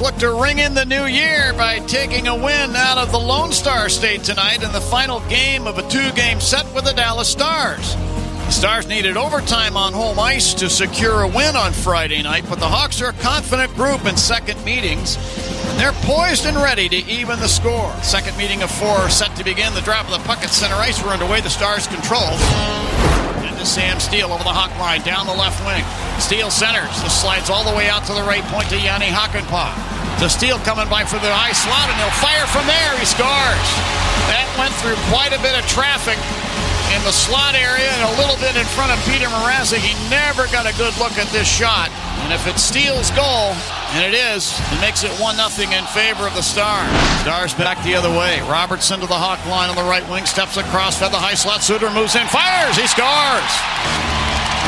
Look to ring in the new year by taking a win out of the Lone Star State tonight in the final game of a two game set with the Dallas Stars. The Stars needed overtime on home ice to secure a win on Friday night, but the Hawks are a confident group in second meetings. And they're poised and ready to even the score. Second meeting of four set to begin. The drop of the puck at center ice. We're underway. The Stars control. Into Sam Steele over the hawk line, down the left wing. Steele centers. This slides all the way out to the right point to Jani Hakanpää. To Steele coming by for the high slot, and he'll fire from there. He scores. That went through quite a bit of traffic in the slot area and a little bit in front of Petr Mrazek. He never got a good look at this shot. And if it's Steele's goal, and it is, it makes it 1 0 in favor of the Stars. Stars back the other way. Robertson to the hawk line on the right wing, steps across, fed the high slot. Suter moves in, fires, he scores.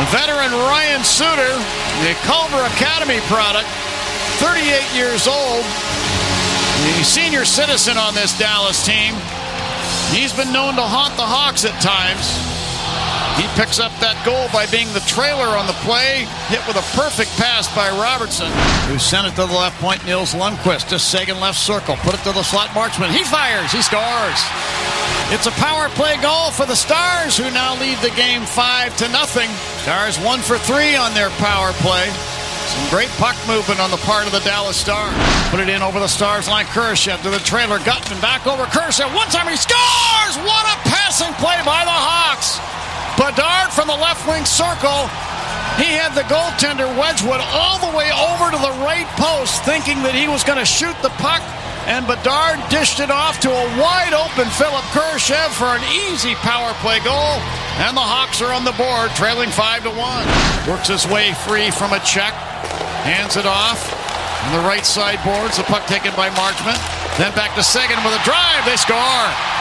The veteran Ryan Suter, the Culver Academy product, 38 years old, the senior citizen on this Dallas team. He's been known to haunt the Hawks at times. He picks up that goal by being the trailer on the play, hit with a perfect pass by Robertson, who sent it to the left point. Nils Lundqvist, just second left circle, put it to the slot marksman. He fires, he scores. It's a power play goal for the Stars, who now lead the game five to nothing. Stars one for three on their power play. Some great puck movement on the part of the Dallas Stars. Put it in over the Stars line. Kurashev to the trailer. Guttman back over Kurashev. One time he scores! What the left wing circle. He had the goaltender Wedgewood all the way over to the right post, thinking that he was going to shoot the puck. And Bedard dished it off to a wide open Philip Kurashev for an easy power play goal. And the Hawks are on the board, trailing 5 to 1. Works his way free from a check. Hands it off. On the right side boards, the puck taken by Marchment. Then back to Seguin with a drive. They score.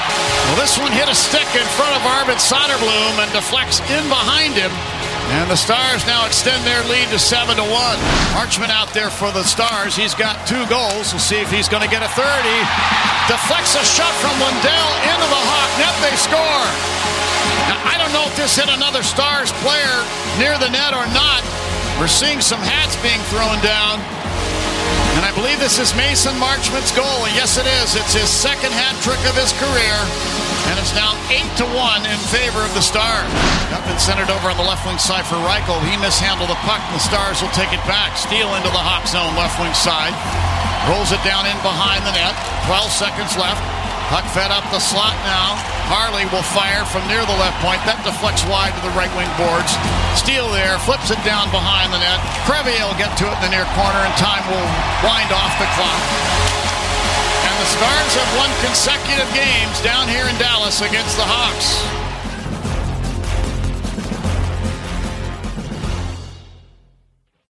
Well, this one hit a stick in front of Arvid Soderblom and deflects in behind him. And the Stars now extend their lead to 7 to 1. Marchment out there for the Stars. He's got two goals. We'll see if he's going to get a third. He deflects a shot from Lundell into the Hawk net. They score. Now, I don't know if this hit another Stars player near the net or not. We're seeing some hats being thrown down. And I believe this is Mason Marchment's goal. And yes, it is. It's his second hat trick of his career. And it's now 8 to 1 in favor of the Stars. Guttman centered over on the left wing side for Reichel. He mishandled the puck. The Stars will take it back. Steele into the Hawk zone, left wing side. Rolls it down in behind the net. 12 seconds left. Puck fed up the slot now. Harley will fire from near the left point. That deflects wide to the right wing boards. Steele there, flips it down behind the net. Crevier will get to it in the near corner, and time will wind off the clock. And the Stars have won consecutive games down here in Dallas against the Hawks.